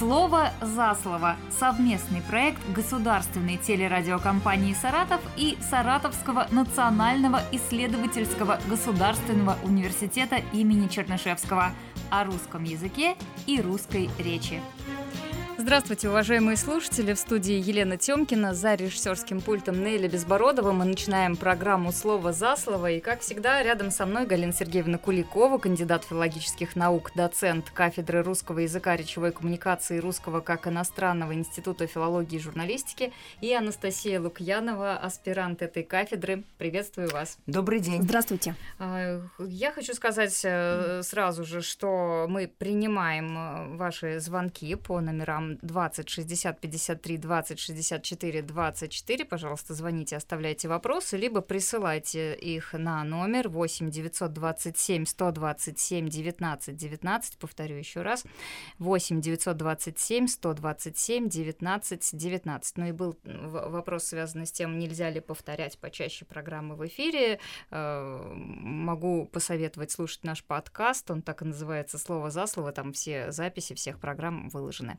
Слово за слово. Совместный проект государственной телерадиокомпании «Саратов» и Саратовского национального исследовательского государственного университета имени Чернышевского о русском языке и русской речи. Здравствуйте, уважаемые слушатели. В студии Елена Тёмкина за режиссерским пультом Нелли Безбородова. Мы начинаем программу «Слово за слово». И, как всегда, рядом со мной Галина Сергеевна Куликова, кандидат филологических наук, доцент кафедры русского языка, речевой коммуникации и русского как иностранного Института филологии и журналистики, и Анастасия Лукьянова, аспирант этой кафедры. Приветствую вас. Добрый день. Здравствуйте. А, я хочу сказать э, сразу же, что мы принимаем э, ваши звонки по номерам 20 60 53 20 64 24. Пожалуйста, звоните, оставляйте вопросы, либо присылайте их на номер 8 927 127 19 19. Повторю еще раз. 8 927 127 19 19. Ну и был вопрос, связанный с тем, нельзя ли повторять почаще программы в эфире. Э, могу посоветовать слушать наш подкаст. Он так и называется «Слово за слово». Там все записи всех программ выложены.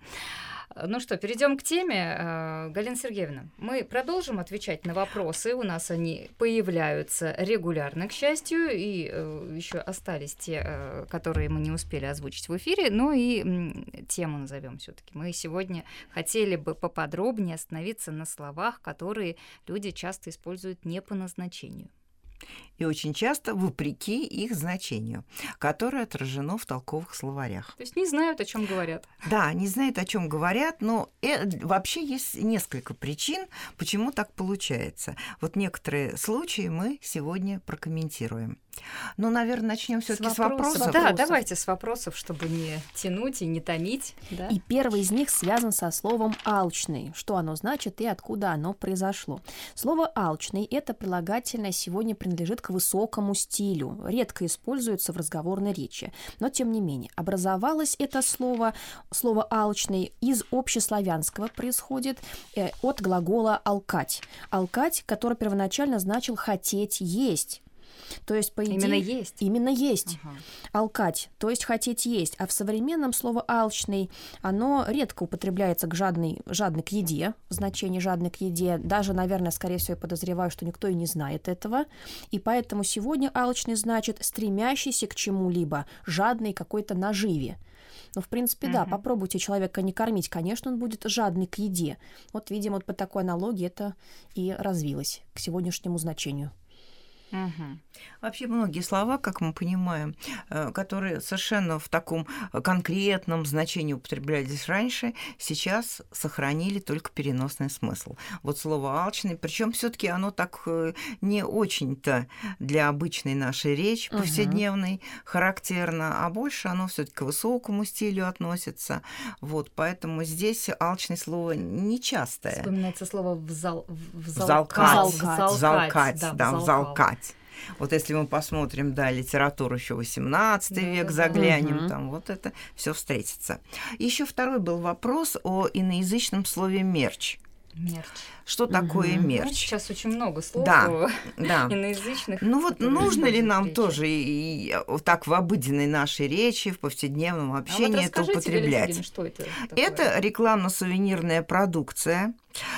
Ну что, перейдем к теме. Э, Галина Сергеевна, мы продолжим отвечать на вопросы. У нас они появляются регулярно, к счастью, и э, еще остались те, э, которые мы не успели озвучить в эфире. Ну и тему назовем все-таки. Мы сегодня хотели бы поподробнее остановиться на словах, которые люди часто используют не по назначению и очень часто вопреки их значению, которое отражено в толковых словарях. То есть не знают, о чем говорят. Да, не знают, о чем говорят, но э, вообще есть несколько причин, почему так получается. Вот некоторые случаи мы сегодня прокомментируем. Ну, наверное, начнем все-таки с, с вопросов. Да, давайте с вопросов, чтобы не тянуть и не томить. Да? И первый из них связан со словом алчный. Что оно значит и откуда оно произошло? Слово алчный это прилагательное сегодня принадлежит к высокому стилю, редко используется в разговорной речи. Но, тем не менее, образовалось это слово, слово «алчный» из общеславянского происходит э, от глагола «алкать». «Алкать», который первоначально значил «хотеть есть», то есть, по идее... Именно есть? Именно есть. Ага. Алкать, то есть хотеть есть. А в современном слово «алчный» оно редко употребляется к жадной, жадной к еде, значение жадной к еде. Даже, наверное, скорее всего, я подозреваю, что никто и не знает этого. И поэтому сегодня алчный значит стремящийся к чему-либо, жадный какой-то наживе. Ну, в принципе, да, попробуйте человека не кормить, конечно, он будет жадный к еде. Вот, видимо, вот по такой аналогии это и развилось к сегодняшнему значению. Угу. Вообще многие слова, как мы понимаем, э, которые совершенно в таком конкретном значении употреблялись раньше, сейчас сохранили только переносный смысл. Вот слово алчный, причем все-таки оно так э, не очень-то для обычной нашей речи повседневной угу. характерно, а больше оно все-таки к высокому стилю относится. Вот, поэтому здесь алчное слово нечастое. Вспоминается слово взал, взалкать. Взалкать, взалкать, да, да взалкать. Вот если мы посмотрим, да, литературу еще 18 да, век, заглянем, угу. там вот это все встретится. Еще второй был вопрос о иноязычном слове мерч. Мерч. Что угу. такое мерч? Ну, сейчас очень много слов да, да. иноязычных. Ну вот нужно ли нам речи? тоже и, и, так в обыденной нашей речи, в повседневном общении а вот это употреблять? Валентин, что это такое? Это рекламно-сувенирная продукция.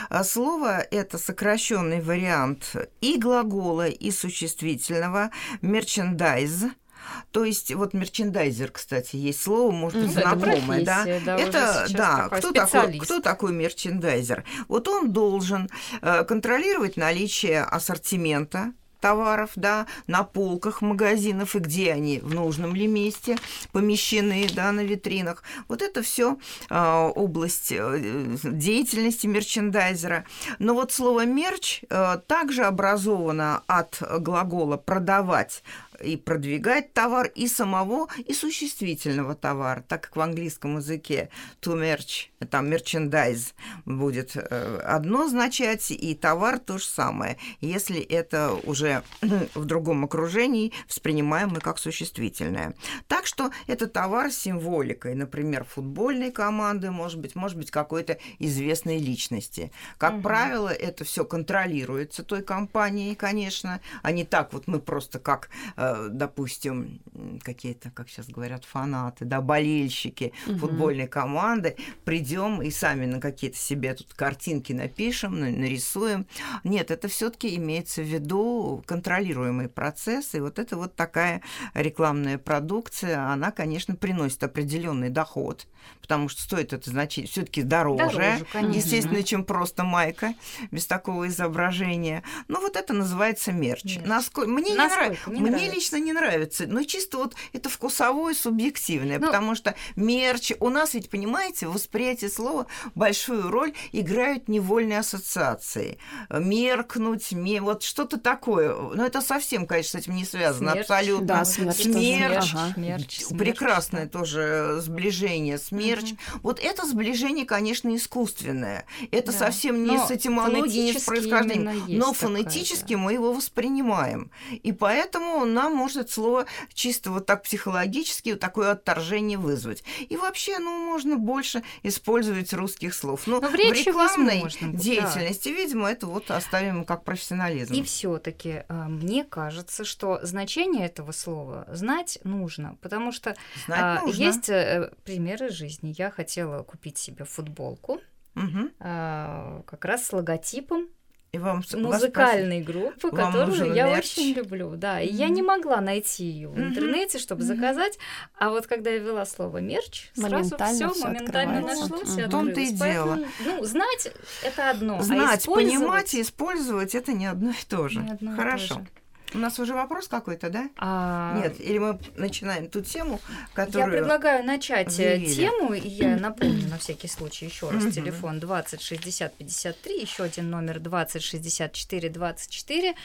А слово это сокращенный вариант и глагола, и существительного мерчендайз – то есть вот мерчендайзер, кстати, есть слово, может быть, знакомое, это да? да это да, кто такой, кто такой мерчендайзер? Вот он должен э, контролировать наличие ассортимента товаров, да, на полках магазинов и где они в нужном ли месте помещены, да, на витринах. Вот это все э, область э, деятельности мерчендайзера. Но вот слово мерч э, также образовано от глагола продавать и продвигать товар, и самого, и существительного товара, так как в английском языке to merch, там merchandise будет э, одно означать, и товар то же самое, если это уже в другом окружении воспринимаемый как существительное. Так что это товар с символикой, например, футбольной команды, может быть, может быть, какой-то известной личности. Как угу. правило, это все контролируется той компанией, конечно, а не так вот мы просто как э, когда, допустим, какие-то, как сейчас говорят, фанаты, да, болельщики угу. футбольной команды, придем и сами на какие-то себе тут картинки напишем, нарисуем. Нет, это все-таки имеется в виду контролируемый процесс, и вот это вот такая рекламная продукция, она, конечно, приносит определенный доход, потому что стоит это значительно все-таки дороже, дороже естественно, чем просто майка без такого изображения. Но вот это называется мерч. мерч. Насколько мне Насколько? не, нрав... не мне лично не нравится, но чисто вот это вкусовое, субъективное, ну, потому что мерч у нас ведь понимаете восприятие слова большую роль играют невольные ассоциации, меркнуть, ме... вот что-то такое. Но это совсем, конечно, с этим не связано смерч. абсолютно. Да, смерч. Смерч. Ага. смерч. Прекрасное да. тоже сближение смерч. Угу. Вот это сближение, конечно, искусственное. Это да. совсем не Но с этимологией, не с происхождением. Но фонетически такая, да. мы его воспринимаем. И поэтому нам может слово чисто вот так психологически вот такое отторжение вызвать. И вообще, ну, можно больше использовать русских слов. Но, Но в, в рекламной деятельности, да. видимо, это вот оставим как профессионализм. И все-таки э, мне кажется, что значение этого слова знать нужно, потому что знать а, нужно. есть э, примеры жизни. Я хотела купить себе футболку, угу. как раз с логотипом и вам музыкальной группы, вам которую я мерч. очень люблю, да. И mm-hmm. я не могла найти ее в интернете, чтобы mm-hmm. заказать, а вот когда я ввела слово мерч, сразу все моментально нашлось mm-hmm. и том-то и дело. Ну, знать это одно, а знать, а понимать и использовать это не одно и то же. Не Хорошо. То же. У нас уже вопрос какой-то, да? А... Нет, или мы начинаем ту тему, которую... Я предлагаю начать э, объявили. тему, и я напомню на всякий случай еще раз телефон 20 60 53, еще один номер 20 64 24.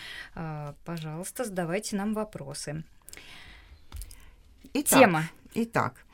Пожалуйста, задавайте нам вопросы. Итак, Тема. Итак,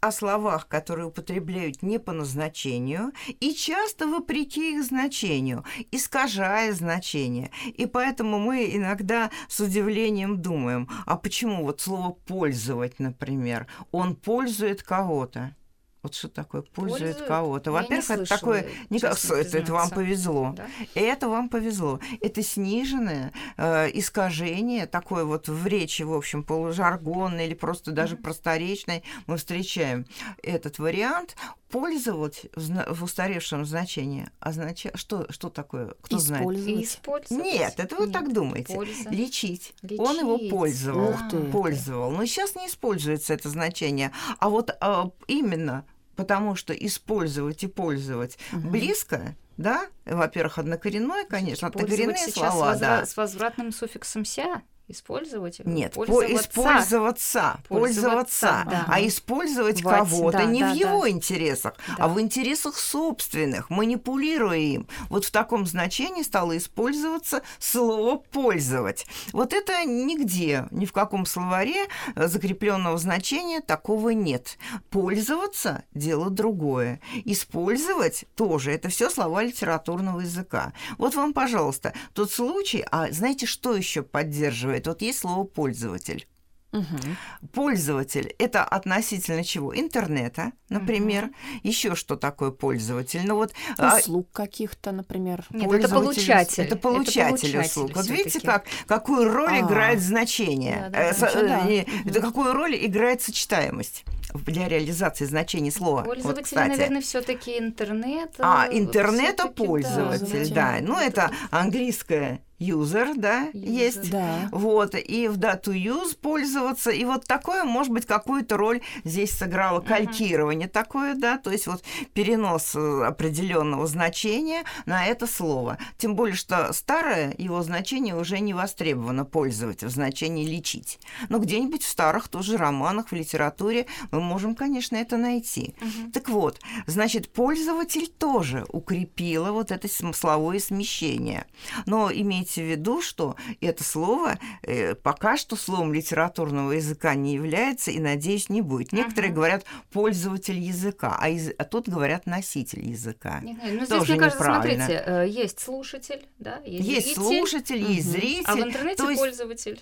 о словах, которые употребляют не по назначению и часто вопреки их значению, искажая значение. И поэтому мы иногда с удивлением думаем, а почему вот слово «пользовать», например, он пользует кого-то? Вот что такое пользует, пользует кого-то. Во-первых, это такое не как это, это вам повезло. Да? Это вам повезло. Это сниженное э, искажение, такое вот в речи, в общем, полужаргонное или просто даже mm-hmm. просторечное. Мы встречаем этот вариант. Пользовать в, в устаревшем значении означает что что такое? Кто Использовать. знает? Использовать. Нет, это вы Нет, так думаете. Польза. Лечить. Лечить. Он его пользовал, пользовал. Но сейчас не используется это значение. А вот э, именно потому что использовать и пользовать угу. близко, да, во-первых, однокоренное, конечно, однокоренные слова, да. С возвратным суффиксом ся. Использовать? Нет, пользоваться. использоваться, пользоваться, пользоваться да. а использовать кого-то да, не да, в его да. интересах, да. а в интересах собственных, манипулируя им. Вот в таком значении стало использоваться слово «пользовать». Вот это нигде, ни в каком словаре закрепленного значения такого нет. Пользоваться – дело другое. Использовать тоже – это все слова литературного языка. Вот вам, пожалуйста, тот случай, а знаете, что еще поддерживает спрашивает, вот есть слово пользователь. Угу. Пользователь это относительно чего? Интернета, например. Угу. Еще что такое пользователь? Ну вот а, услуг а... каких-то, например. Нет, это получатель. Это получатель, это услуг. Вот видите, как какую роль а. играет значение? Да, да, да. Э, да. Какую роль играет сочетаемость? для реализации значения слова. Пользователь, вот, наверное, все-таки интернет. А, интернета пользователь, да. да. Ну, это английское user, да, user. есть. Да. Вот, и в дату use пользоваться. И вот такое, может быть, какую-то роль здесь сыграло калькирование uh-huh. такое, да, то есть вот перенос э, определенного значения на это слово. Тем более, что старое его значение уже не востребовано пользовать в значении лечить. Но где-нибудь в старых тоже романах, в литературе мы можем, конечно, это найти. Uh-huh. Так вот, значит, пользователь тоже укрепила вот это смысловое смещение. Но имейте имейте в виду, что это слово э, пока что словом литературного языка не является и, надеюсь, не будет. Некоторые uh-huh. говорят пользователь языка, а, из... а тут говорят носитель языка. Ну, здесь, мне кажется, смотрите, э, есть слушатель, да, есть, есть зритель. слушатель, uh-huh. есть зритель. А в интернете есть... пользователь.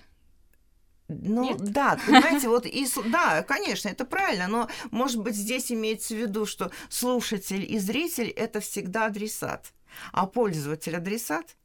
Ну Нет? да, понимаете, вот и да, конечно, это правильно, но может быть здесь имеется в виду, что слушатель и зритель это всегда адресат, а пользователь адресат.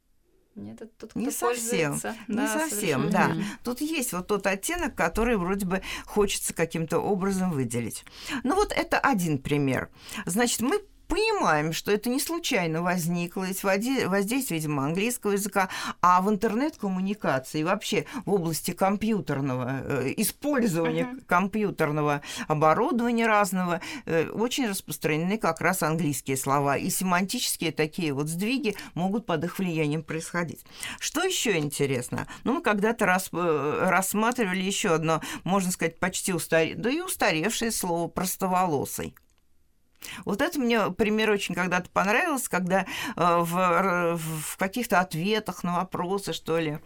Нет, это тут не совсем, не да, совсем, да. Тут есть вот тот оттенок, который вроде бы хочется каким-то образом выделить. Ну вот это один пример. Значит, мы понимаем, что это не случайно возникло, есть воздействие, видимо, английского языка, а в интернет-коммуникации вообще в области компьютерного, э, использования uh-huh. компьютерного оборудования разного э, очень распространены как раз английские слова, и семантические такие вот сдвиги могут под их влиянием происходить. Что еще интересно? Ну, мы когда-то рас, э, рассматривали еще одно, можно сказать, почти устаревшее, да и устаревшее слово «простоволосый». Вот это мне пример очень когда-то понравился, когда э, в, в каких-то ответах на вопросы, что ли,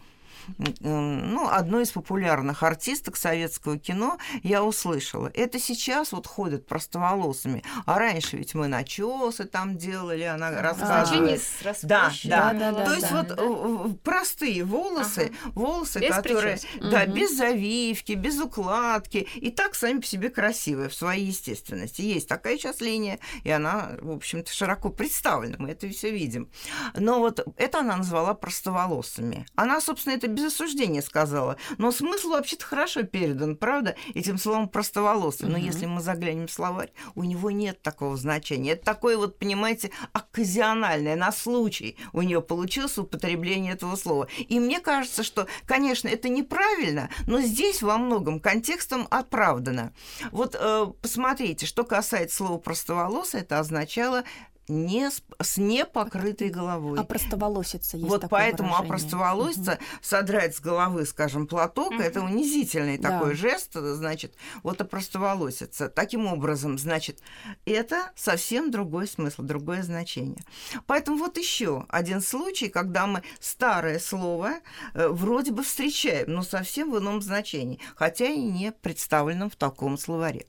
ну, одной из популярных артисток советского кино я услышала. Это сейчас вот ходят простоволосыми, а раньше ведь мы начесы там делали, она а, рассказывает. Да, да, да, да. То есть вот э, простые волосы, волосы, которые, да, без завивки, без укладки, и так сами по себе красивые в своей естественности. Есть такая сейчас линия, и она, в общем-то, широко представлена, мы это все видим. Но вот это она назвала простоволосыми. Она, собственно, это без осуждения сказала. Но смысл вообще-то хорошо передан, правда, этим словом простоволосый. Но если мы заглянем в словарь, у него нет такого значения. Это такое вот, понимаете, оказиональное, на случай у нее получилось употребление этого слова. И мне кажется, что, конечно, это неправильно, но здесь во многом контекстом оправдано. Вот э, посмотрите, что касается слова простоволосый, это означало не с, с непокрытой головой. А простоволосица есть Вот поэтому выражение. опростоволоситься, угу. содрать с головы, скажем, платок, угу. это унизительный да. такой жест, значит, вот опростоволоситься. Таким образом, значит, это совсем другой смысл, другое значение. Поэтому вот еще один случай, когда мы старое слово э, вроде бы встречаем, но совсем в ином значении, хотя и не представленном в таком словаре.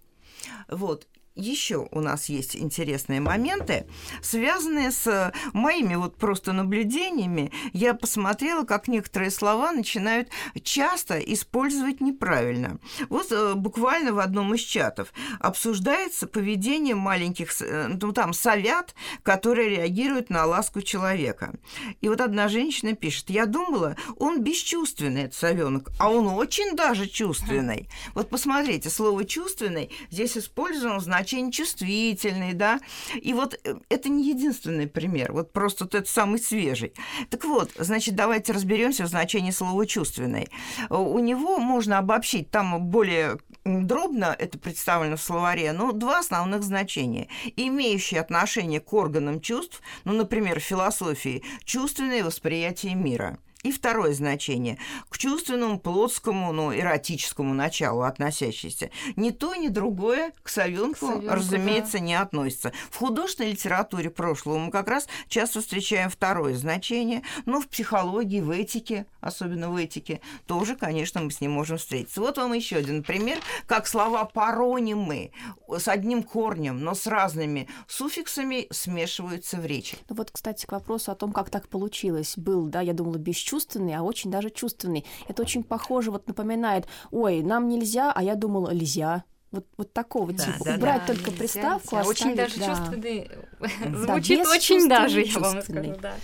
Вот еще у нас есть интересные моменты, связанные с моими вот просто наблюдениями. Я посмотрела, как некоторые слова начинают часто использовать неправильно. Вот э, буквально в одном из чатов обсуждается поведение маленьких, э, ну там, совят, которые реагируют на ласку человека. И вот одна женщина пишет, я думала, он бесчувственный, этот совенок, а он очень даже чувственный. Вот посмотрите, слово «чувственный» здесь использовано в значение чувствительный, да. И вот э, это не единственный пример, вот просто вот это самый свежий. Так вот, значит, давайте разберемся в значении слова чувственный. У него можно обобщить, там более дробно это представлено в словаре, но два основных значения. Имеющие отношение к органам чувств, ну, например, в философии, чувственное восприятие мира – и второе значение – к чувственному, плотскому, ну, эротическому началу относящееся. Ни то, ни другое к совенку разумеется, да. не относится. В художественной литературе прошлого мы как раз часто встречаем второе значение, но в психологии, в этике, особенно в этике, тоже, конечно, мы с ним можем встретиться. Вот вам еще один пример, как слова паронимы с одним корнем, но с разными суффиксами смешиваются в речи. Ну вот, кстати, к вопросу о том, как так получилось. Был, да, я думала, бесчувственный бесчувственный, а очень даже чувственный. Это очень похоже, вот напоминает, ой, нам нельзя, а я думала, нельзя. Вот, вот такого да, типа. Да, Убрать да, только нельзя, приставку, нельзя. Очень даже да. чувственный. Звучит очень даже, я вам скажу, да.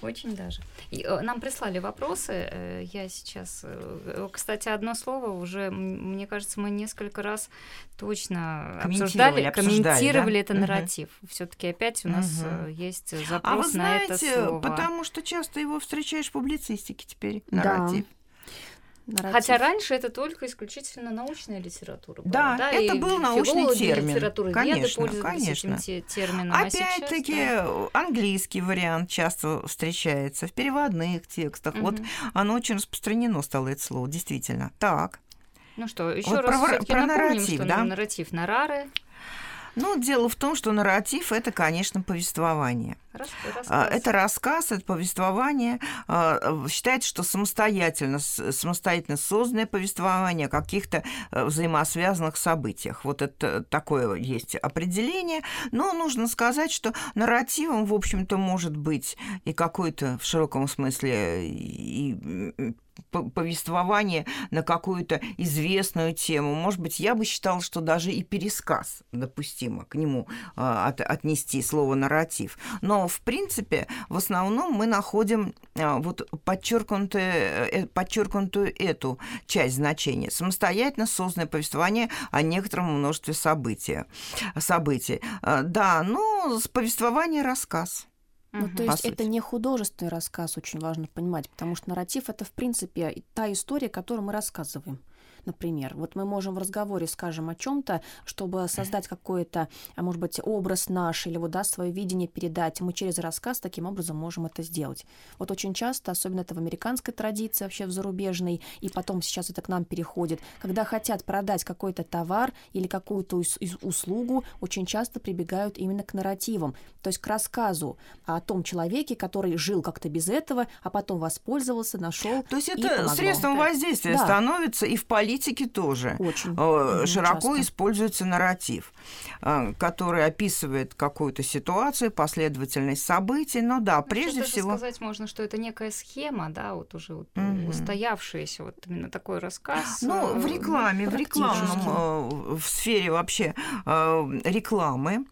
Очень даже. И, э, нам прислали вопросы. Э, я сейчас... Э, кстати, одно слово уже, мне кажется, мы несколько раз точно обсуждали, комментировали да? это нарратив. Угу. Все-таки опять у нас угу. есть запрос а вы знаете, на это слово. потому что часто его встречаешь в публицистике теперь, нарратив. Да нарратив. Хотя раньше это только исключительно научная литература была. Да, да это был научный термин. Конечно, конечно. Этим термином. А Опять-таки а да. английский вариант часто встречается в переводных текстах. Угу. Вот оно очень распространено стало это слово, действительно. Так. Ну что, еще вот раз про, про напомним, нарратив, что да? нарратив Нарары. Ну, дело в том, что нарратив это, конечно, повествование. А, это рассказ, это повествование. А, считается, что самостоятельно, самостоятельно созданное повествование о каких-то э, взаимосвязанных событиях. Вот это такое есть определение. Но нужно сказать, что нарративом, в общем-то, может быть и какой-то в широком смысле и повествование на какую-то известную тему. Может быть, я бы считала, что даже и пересказ допустимо к нему э, от, отнести слово нарратив. Но в принципе, в основном мы находим а, вот подчеркнутую, э, подчеркнутую эту часть значения. Самостоятельно созданное повествование о некотором множестве событий. событий. А, да, ну, повествование – рассказ. Ну, то есть это не художественный рассказ, очень важно понимать, потому что нарратив это, в принципе, та история, которую мы рассказываем например. Вот мы можем в разговоре скажем о чем-то, чтобы создать какой-то, а может быть, образ наш или вот, да, свое видение передать. Мы через рассказ таким образом можем это сделать. Вот очень часто, особенно это в американской традиции, вообще в зарубежной, и потом сейчас это к нам переходит, когда хотят продать какой-то товар или какую-то услугу, очень часто прибегают именно к нарративам, то есть к рассказу о том человеке, который жил как-то без этого, а потом воспользовался, нашел. То есть это средством воздействия да. становится и в политике политике тоже Очень. Э, широко часто. используется нарратив, э, который описывает какую-то ситуацию, последовательность событий. Но да, ну, прежде всего... сказать можно, что это некая схема, да, вот уже вот mm-hmm. устоявшаяся, вот именно такой рассказ. Ну, в э, рекламе, в рекламном, в сфере вообще рекламы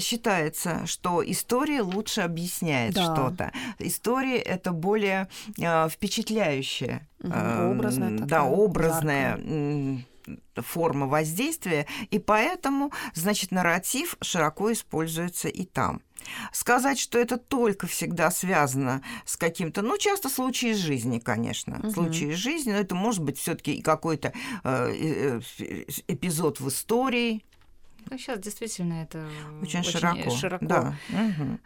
считается, что история лучше объясняет да. что-то. История это более впечатляющая образная такая, да, образная яркая. форма воздействия, и поэтому, значит, нарратив широко используется и там. Сказать, что это только всегда связано с каким-то, ну, часто случаи из жизни, конечно, угу. случаи из жизни, но это может быть все-таки какой-то э, э, эпизод в истории, ну, сейчас действительно это очень, очень широко. широко. Да. Угу.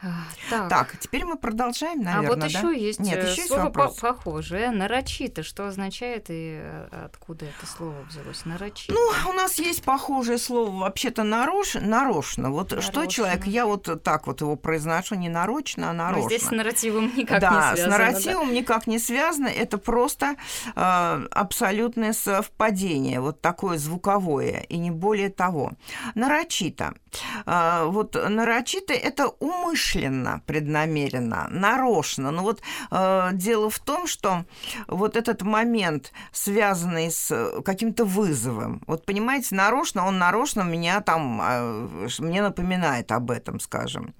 Так. так, теперь мы продолжаем, наверное. А вот да? еще есть Нет, еще слово есть похожее, нарочито. Что означает и э, откуда это слово взялось? Нарочито. Ну, у нас есть похожее слово вообще-то нарош... нарочно. Вот нарочно. что человек, я вот так вот его произношу не нарочно, а ну, нарочно. Но здесь с нарративом никак да, не связано. с нарративом да? никак не связано. Это просто э, абсолютное совпадение, вот такое звуковое, и не более того нарочито. А, вот нарочито – это умышленно, преднамеренно, нарочно. Но вот а, дело в том, что вот этот момент, связанный с каким-то вызовом, вот понимаете, нарочно, он нарочно меня там, а, мне напоминает об этом, скажем.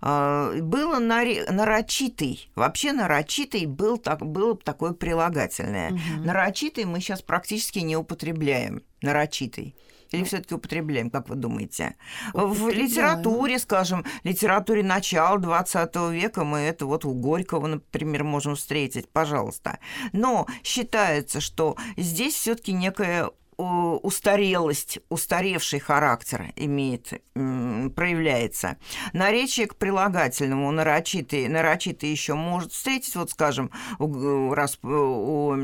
Было нарочитый, вообще нарочитый был, так, было такое прилагательное. Угу. Нарочитый мы сейчас практически не употребляем, нарочитый. Или все-таки употребляем, как вы думаете? В литературе, скажем, литературе начала 20 века мы это вот у Горького, например, можем встретить, пожалуйста. Но считается, что здесь все-таки некое устарелость, устаревший характер имеет, проявляется. Наречие к прилагательному нарочитый, нарочитый еще может встретить, вот скажем, у, раз, у,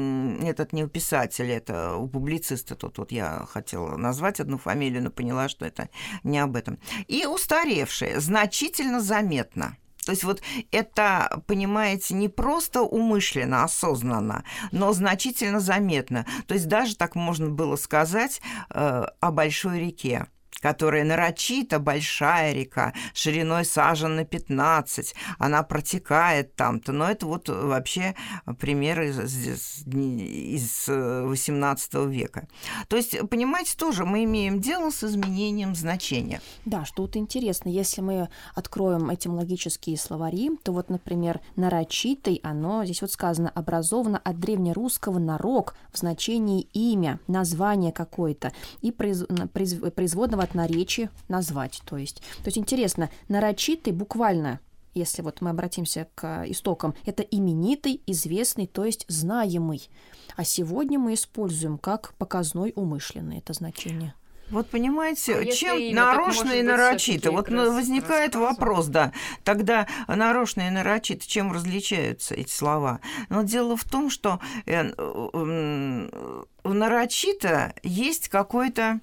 этот не у писателя, это у публициста, тут вот я хотела назвать одну фамилию, но поняла, что это не об этом. И устаревшее, значительно заметно. То есть вот это, понимаете, не просто умышленно, осознанно, но значительно заметно. То есть даже так можно было сказать э, о большой реке которая нарочито большая река, шириной сажен на 15, она протекает там-то, но это вот вообще пример из, из 18 века. То есть, понимаете, тоже мы имеем дело с изменением значения. Да, что вот интересно, если мы откроем этимологические словари, то вот, например, нарочитый, оно здесь вот сказано, образовано от древнерусского нарок в значении имя, название какое-то и произ, производного от наречия назвать. То есть, то есть интересно, нарочитый буквально если вот мы обратимся к истокам, это именитый, известный, то есть знаемый. А сегодня мы используем как показной умышленный это значение. Вот понимаете, а чем нарочно и нарочито? Вот возникает вопрос, да. Тогда нарочно и нарочито, чем различаются эти слова? Но дело в том, что э, в нарочито есть какой-то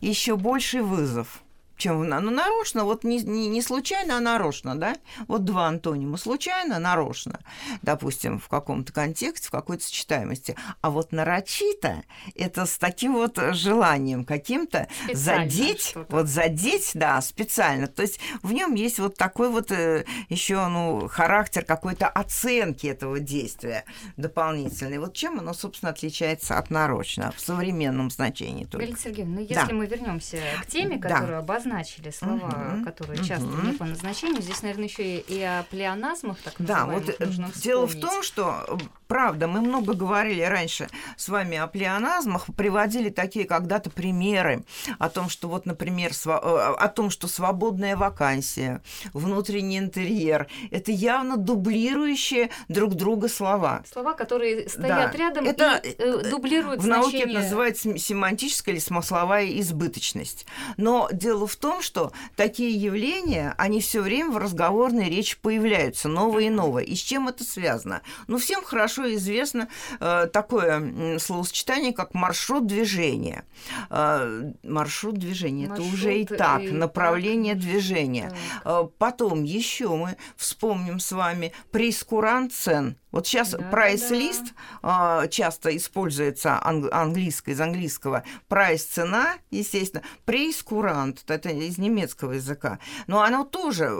еще больший вызов чем ну, нарочно, вот не, не, не случайно, а нарочно, да? Вот два антонима. Случайно, нарочно, допустим, в каком-то контексте, в какой-то сочетаемости. А вот нарочито – это с таким вот желанием каким-то задеть, вот задеть, да, специально. То есть в нем есть вот такой вот э, еще, ну, характер какой-то оценки этого действия дополнительный. Вот чем оно, собственно, отличается от нарочно в современном значении? Галина Сергеевна, ну, если да. мы вернемся к теме, которую да. обозначили обозначили слова, угу. которые часто угу. не по назначению. Здесь, наверное, еще и, и о плеоназмах, так Да, вот э, дело в том, что правда, мы много говорили раньше с вами о плеоназмах, приводили такие когда-то примеры о том, что вот, например, сва- о том, что свободная вакансия, внутренний интерьер, это явно дублирующие друг друга слова. Слова, которые стоят да. рядом это и э, дублируют В значение... науке это называется семантическая или смысловая избыточность. Но дело в том, что такие явления, они все время в разговорной речи появляются, новые и новые. И с чем это связано? Ну, всем хорошо известно э, такое словосочетание, как маршрут движения. Э, маршрут движения маршрут это уже и так, и направление так. движения. Так. Э, потом еще мы вспомним с вами прескурант цен вот сейчас да, прайс-лист да. часто используется анг- английское, из английского. Прайс-цена, естественно, прейс-курант, это из немецкого языка. Но оно тоже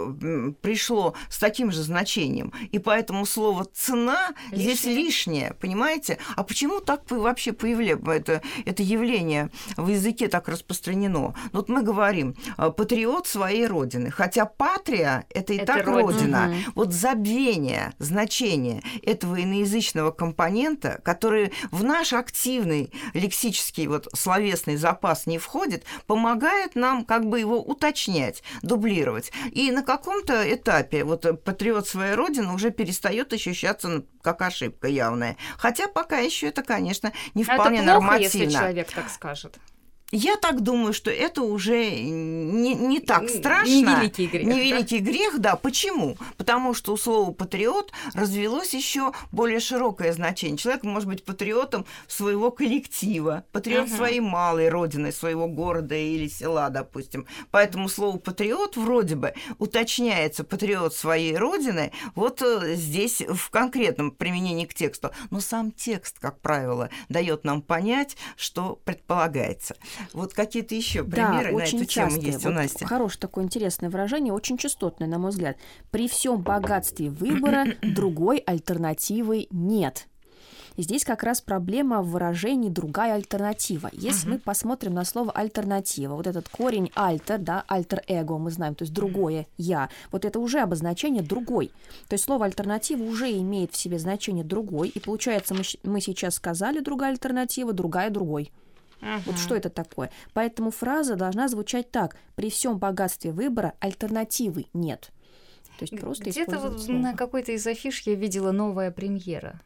пришло с таким же значением. И поэтому слово «цена» лишнее. здесь лишнее, понимаете? А почему так вообще появляется это, это явление в языке так распространено? Вот мы говорим а, «патриот своей родины», хотя «патрия» — это и это так родина. родина. Угу. Вот забвение, значение – этого иноязычного компонента, который в наш активный лексический вот словесный запас не входит, помогает нам как бы его уточнять, дублировать. И на каком-то этапе вот патриот своей родины уже перестает ощущаться как ошибка явная. Хотя пока еще это, конечно, не вполне это плохо, нормативно. если человек так скажет. Я так думаю, что это уже не, не так страшно. Не великий грех. Не да? грех, да. Почему? Потому что у слова патриот развелось еще более широкое значение. Человек может быть патриотом своего коллектива, патриот uh-huh. своей малой родины, своего города или села, допустим. Поэтому слово патриот вроде бы уточняется патриот своей родины вот э, здесь в конкретном применении к тексту. Но сам текст, как правило, дает нам понять, что предполагается. Вот какие-то еще примеры да, на эту частые. тему есть вот у Насти. Хорошее такое интересное выражение, очень частотное, на мой взгляд. При всем богатстве выбора другой альтернативы нет. И здесь как раз проблема в выражении другая альтернатива. Если uh-huh. мы посмотрим на слово альтернатива, вот этот корень альтер, да, альтер-эго мы знаем, то есть другое я, вот это уже обозначение другой. То есть слово альтернатива уже имеет в себе значение другой, и получается мы, мы сейчас сказали другая альтернатива, другая другой. Угу. Вот что это такое? Поэтому фраза должна звучать так: при всем богатстве выбора альтернативы нет. То есть просто Где-то вот на какой-то из афиш я видела новая премьера.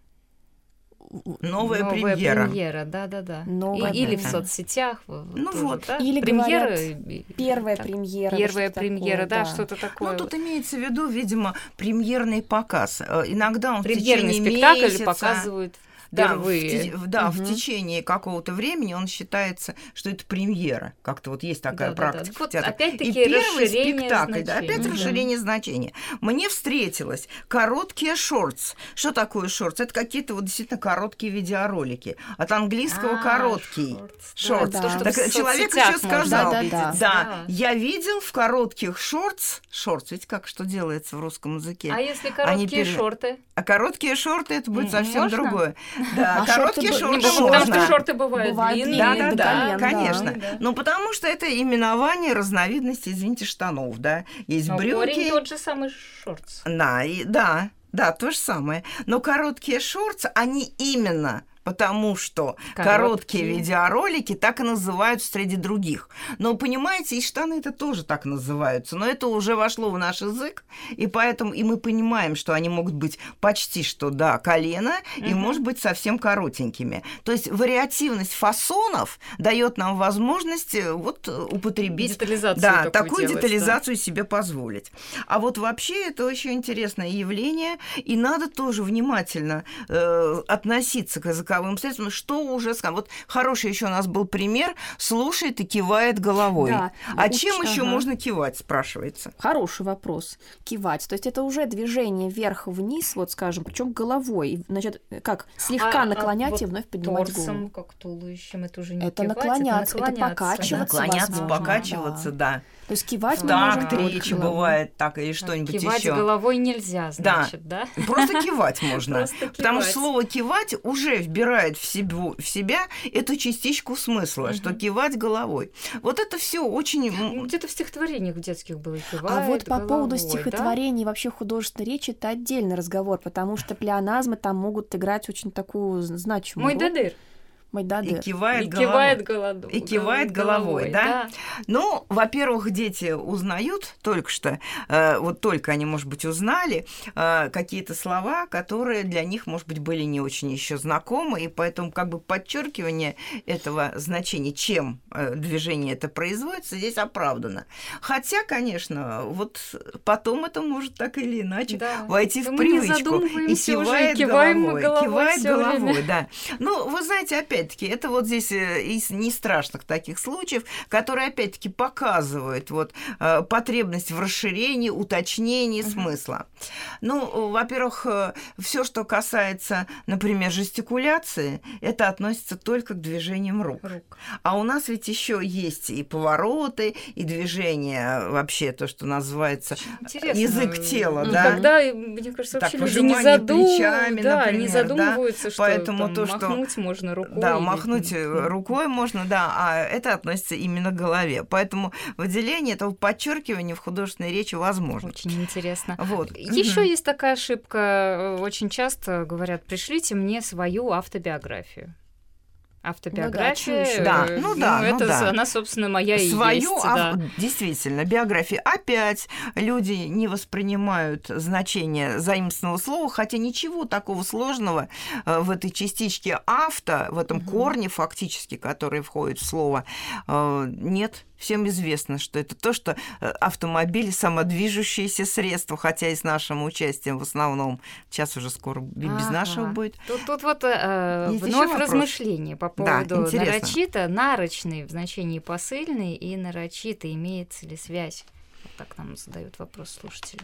Новая, новая премьера. премьера, да, да, да. Новая И, или в соцсетях. Ну тоже, вот. Да? Или премьера. Говорят, первая так, премьера. Первая премьера, такое, да, да, что-то такое. Ну, тут имеется в виду, видимо, премьерный показ. Э, иногда он Премьерный в течение спектакль месяца... показывают впервые. Да, в, да угу. в течение какого-то времени он считается, что это премьера. Как-то вот есть такая да, практика. Да, да. Вот опять-таки И первый спектакль, значения. да, опять угу. расширение значения. Мне встретилось короткие шортс. Что такое шортс? Это какие-то вот действительно короткие видеоролики. От английского а, короткий. Шортс. Да, да. Так человек еще сказал. Да, да, да. да, я видел в коротких шортс. Шортс, ведь как что делается в русском языке? А если короткие пере... шорты? А короткие шорты это будет совсем Можно? другое. Да, а короткие шорты, шорты можно. Потому что шорты бывают, бывают длинные. Да, да, да, конечно. Да. Ну, потому что это именование разновидности, извините, штанов, да. Есть Но брюки. корень тот же самый шортс. Да, и, да, да, то же самое. Но короткие шорты, они именно потому что короткие. короткие видеоролики так и называются среди других. Но понимаете, и штаны это тоже так называются, но это уже вошло в наш язык, и поэтому и мы понимаем, что они могут быть почти что до колена угу. и может быть совсем коротенькими. То есть вариативность фасонов дает нам возможность э, вот употребить детализацию да, такую, делать, детализацию да. себе позволить. А вот вообще это очень интересное явление, и надо тоже внимательно э, относиться к языку языковым средством, что уже сказать. Вот хороший еще у нас был пример, слушает и кивает головой. Да. А Уч... чем еще ага. можно кивать, спрашивается? Хороший вопрос. Кивать. То есть это уже движение вверх-вниз, вот скажем, причем головой. Значит, как слегка а, наклонять а вот и вновь поднимать торсом, голову. как туловищем, это уже не это кивать, наклоняться, это наклоняться, это покачиваться, наклоняться, возможно, покачиваться, да. да. То есть кивать мы так, речи бывает так или что-нибудь еще. Кивать головой нельзя, значит, да? да? Просто кивать можно. Просто Потому кивать. что слово кивать уже в вбирает в, себе, в себя эту частичку смысла, угу. что кивать головой. Вот это все очень... Ну, где-то в стихотворениях детских было кивает А вот по головой, поводу стихотворений, да? вообще художественной речи, это отдельный разговор, потому что плеоназмы там могут играть очень такую значимую Мой дадыр. И кивает, и головой. кивает головой. И кивает головой, головой да? да? Ну, во-первых, дети узнают только что, э, вот только они, может быть, узнали э, какие-то слова, которые для них, может быть, были не очень еще знакомы, и поэтому как бы подчеркивание этого значения, чем э, движение это производится, здесь оправдано. Хотя, конечно, вот потом это может так или иначе да. войти в привычку. И кивает головой, головой, кивает головой, да. Ну, вы знаете, опять опять-таки, это вот здесь э, из не страшных таких случаев, которые, опять-таки, показывают вот э, потребность в расширении, уточнении угу. смысла. Ну, во-первых, э, все, что касается, например, жестикуляции, это относится только к движениям рук. рук. А у нас ведь еще есть и повороты, и движения вообще то, что называется язык тела, ну, да. Когда, мне кажется, вообще так, люди не, задум... плечами, да, например, не задумываются, да? что Поэтому там, то, что махнуть можно рукой. Да, махнуть э, рукой можно, да, а это относится именно к голове. Поэтому выделение этого подчеркивания в художественной речи возможно. Очень интересно. Вот. Еще угу. есть такая ошибка. Очень часто говорят, пришлите мне свою автобиографию автобиография. Ну да, ну, да, ну, это да. она, собственно, моя Свою, и есть. Ав... Да. Действительно, биография. Опять люди не воспринимают значение заимственного слова, хотя ничего такого сложного э, в этой частичке авто, в этом угу. корне фактически, который входит в слово, э, нет. Всем известно, что это то, что э, автомобиль самодвижущееся средство, хотя и с нашим участием в основном. Сейчас уже скоро без ага. нашего будет. Тут, тут вот э, вновь размышление по поводу да, нарочито, нарочный в значении посыльный и нарочито имеется ли связь? Вот так нам задают вопрос слушатели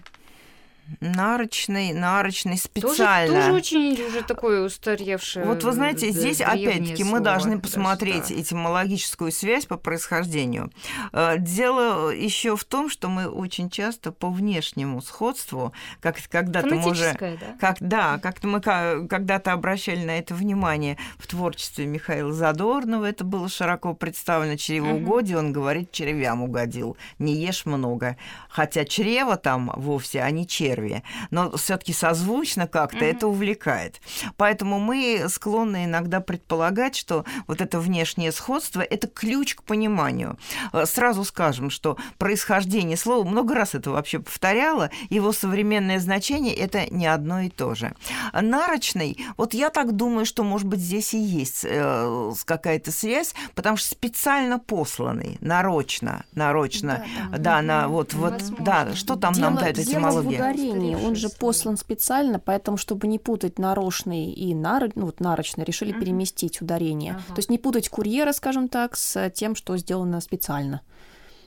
нарочный, нарочный специально. Тоже, тоже очень уже такое устаревшее. Вот вы знаете, здесь опять-таки мы должны посмотреть даже, да. этимологическую связь по происхождению. Э, дело еще в том, что мы очень часто по внешнему сходству, как когда-то мы уже, да? как да, как-то мы когда-то обращали на это внимание в творчестве Михаила Задорнова, это было широко представлено чревоугодие, угу. он говорит, червям угодил, не ешь много, хотя чрево там вовсе, а не черви черви, но все-таки созвучно как-то mm-hmm. это увлекает. Поэтому мы склонны иногда предполагать, что вот это внешнее сходство это ключ к пониманию. Э, сразу скажем, что происхождение слова, много раз это вообще повторяла, его современное значение это не одно и то же. Нарочный, вот я так думаю, что, может быть, здесь и есть э, какая-то связь, потому что специально посланный, нарочно, нарочно, да, да, да на вот, вот, да, что там дело, нам дает этимология? ударении. Он же послан специально, поэтому, чтобы не путать нарочный и нар... ну, вот нарочный, решили uh-huh. переместить ударение. Uh-huh. То есть не путать курьера, скажем так, с тем, что сделано специально.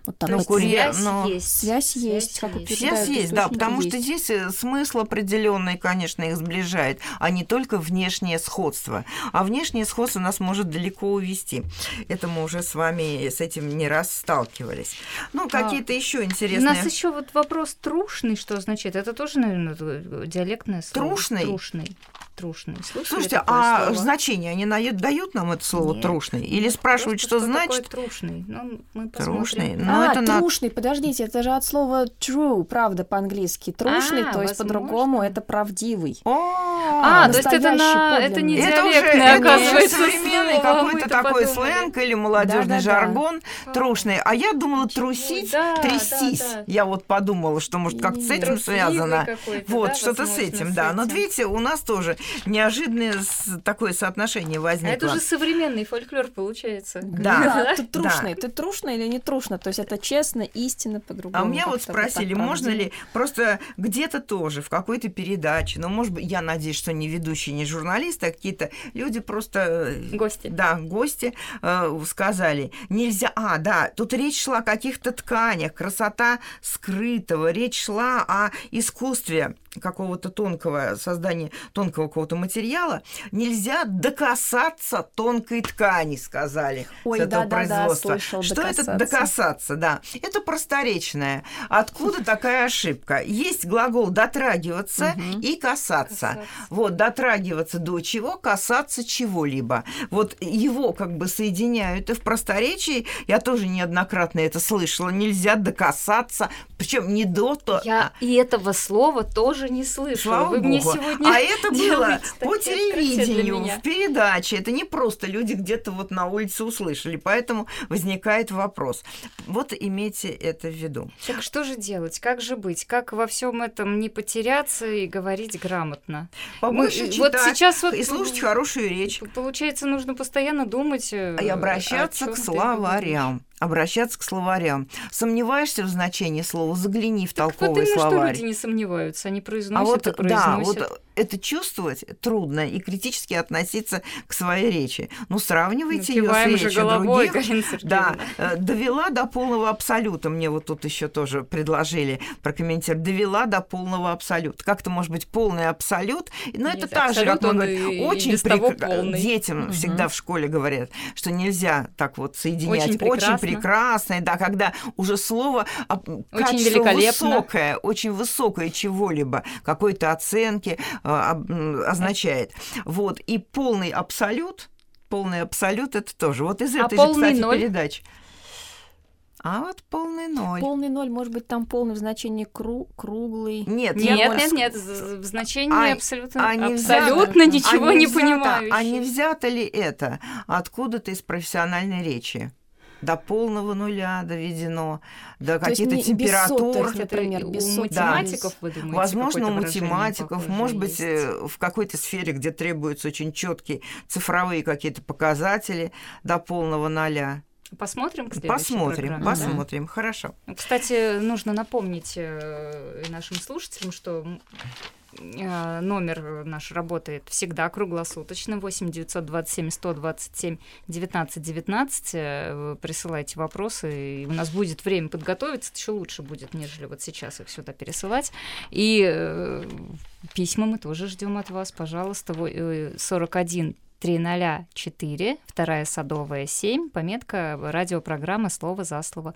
Вот так. Ну, курьер, связь но... есть. Связь, связь есть, как есть. Связь есть, да, потому есть. что здесь э, смысл определенный, конечно, их сближает, а не только внешнее сходство. А внешнее сходство нас может далеко увести. Это мы уже с вами с этим не раз сталкивались. Ну, какие-то а, еще интересные. У нас еще вот вопрос трушный, что означает? Это тоже, наверное, диалектное слово. Трушный. Трушный. Трушный. Слышали Слушайте, а слово? значение они дают нам это слово Нет. трушный? Или спрашивают, что, что значит? Такое трушный. Ну, мы трушный. Ну, а, это трушный, на... подождите, это же от слова true, правда, по-английски. Трушный, а, то есть по-другому это правдивый. А, то есть это, на... это не диалектный, оказывается, современный какой-то такой сленг или молодежный жаргон трушный. А я думала трусить, трястись. Я вот подумала, что может как-то с этим связано. Вот, что-то с этим, да. Но видите, у нас тоже неожиданное такое соотношение возникло. А это уже современный фольклор получается. Да. Ты трушный, ты трушный или не трушно? То есть это честно, истинно, по-другому. А меня вот спросили, можно ли просто где-то тоже, в какой-то передаче, ну, может быть, я надеюсь, что не ведущий, не журналист, а какие-то люди просто... Э, гости. Да, гости э, сказали, нельзя... А, да, тут речь шла о каких-то тканях, красота скрытого, речь шла о искусстве какого-то тонкого создания тонкого какого-то материала, нельзя докасаться тонкой ткани, сказали Ой, с этого да, производства. Да, да, слышал, Что докасаться. это докасаться? Да, это просторечное. Откуда такая ошибка? Есть глагол дотрагиваться и касаться. Вот дотрагиваться до чего, касаться чего-либо. Вот его как бы соединяют и в просторечии я тоже неоднократно это слышала. Нельзя докасаться, причем не до то. Я а... и этого слова тоже не слышала. Слава Вы Богу. мне сегодня а это было по телевидению, в передаче. Это не просто люди где-то вот на улице услышали. Поэтому возникает вопрос. Вот имейте это в виду. Так что же делать? Как же быть? Как во всем этом не потеряться и говорить грамотно? Побольше Мы, читать вот сейчас вот, и слушать хорошую речь. Получается, нужно постоянно думать. Э, и обращаться к словарям обращаться к словарям. Сомневаешься в значении слова, загляни в так толковый вот словарь. что люди не сомневаются, они произносят а вот, и произносят. Да, вот это чувствовать трудно и критически относиться к своей речи. Ну, сравнивайте ее с речью головой, других. Да, э, довела до полного абсолюта. Мне вот тут еще тоже предложили прокомментировать. Довела до полного абсолюта. Как-то может быть полный абсолют, но Нет, это так же, как мы говорим, очень прик... детям угу. всегда в школе говорят, что нельзя так вот соединять. Очень, очень прекрасное, да, когда уже слово очень высокое, очень высокое чего-либо, какой-то оценки, означает. Вот. И полный абсолют, полный абсолют это тоже. Вот из а этой же, кстати, ноль? передачи. А вот полный ноль. Полный ноль, может быть, там полный в значении кру круглый. Нет, нет, нет, нет, в значении а, абсолютно, а не абсолютно взято, ничего а не, не взято, понимаю. А не взято ли это откуда-то из профессиональной речи? До полного нуля доведено, до каких-то температур. Без например, без у математиков, вы думаете, Возможно, у математиков, может быть, есть? Э, в какой-то сфере, где требуются очень четкие цифровые какие-то показатели до полного ноля. Посмотрим к Посмотрим, программе. посмотрим, да. хорошо. Кстати, нужно напомнить э, нашим слушателям, что номер наш работает всегда круглосуточно. 8 927 127 19 19. Присылайте вопросы, и у нас будет время подготовиться. Еще лучше будет, нежели вот сейчас их сюда пересылать. И э, письма мы тоже ждем от вас, пожалуйста. 41 304, вторая садовая 7, пометка радиопрограмма «Слово за слово».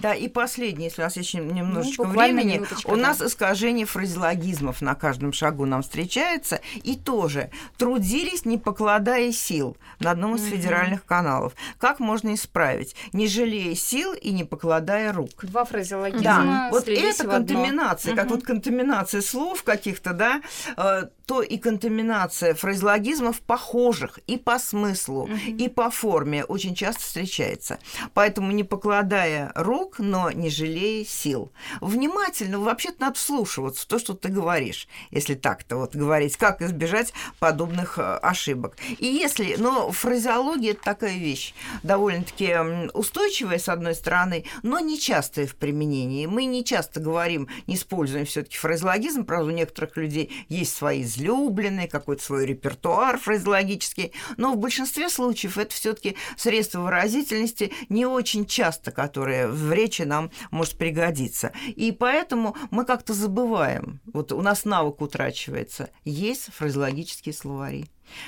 Да, и последнее, если у нас еще немножечко ну, времени, у нас да. искажение фразеологизмов на каждом шагу нам встречается, и тоже трудились, не покладая сил на одном из федеральных каналов. Как можно исправить? Не жалея сил и не покладая рук. Два фразеологизма Да, вот это контаминация, как вот контаминация слов каких-то, да, э, то и контаминация фразеологизмов похожих и по смыслу, и по форме очень часто встречается. Поэтому не покладая рук, но не жалея сил. Внимательно, вообще-то надо вслушиваться в то, что ты говоришь, если так-то вот говорить, как избежать подобных э, ошибок. И если, но фразеология – это такая вещь, довольно-таки устойчивая, с одной стороны, но не частая в применении. Мы не часто говорим, не используем все таки фразеологизм, правда, у некоторых людей есть свои излюбленные, какой-то свой репертуар фразеологический, но в большинстве случаев это все таки средства выразительности не очень часто, которые в речи нам может пригодиться. И поэтому мы как-то забываем, вот у нас навык утрачивается, есть фразеологические словари.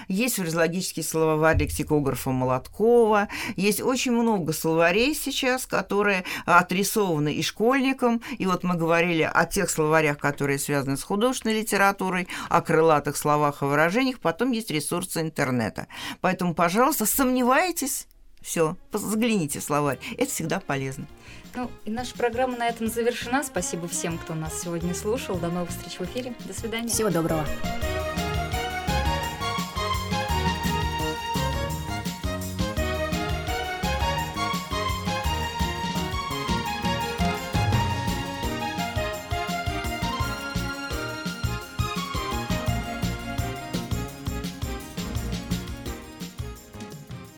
Есть фразеологический словарь лексикографа Молоткова, есть очень много словарей сейчас, которые отрисованы и школьникам, и вот мы говорили о тех словарях, которые связаны с художественной литературой, о крылатых словах и выражениях, потом есть ресурсы интернета. Поэтому, пожалуйста, сомневайтесь, все, загляните в словарь, это всегда полезно. Ну, и наша программа на этом завершена. Спасибо всем, кто нас сегодня слушал. До новых встреч в эфире. До свидания. Всего доброго.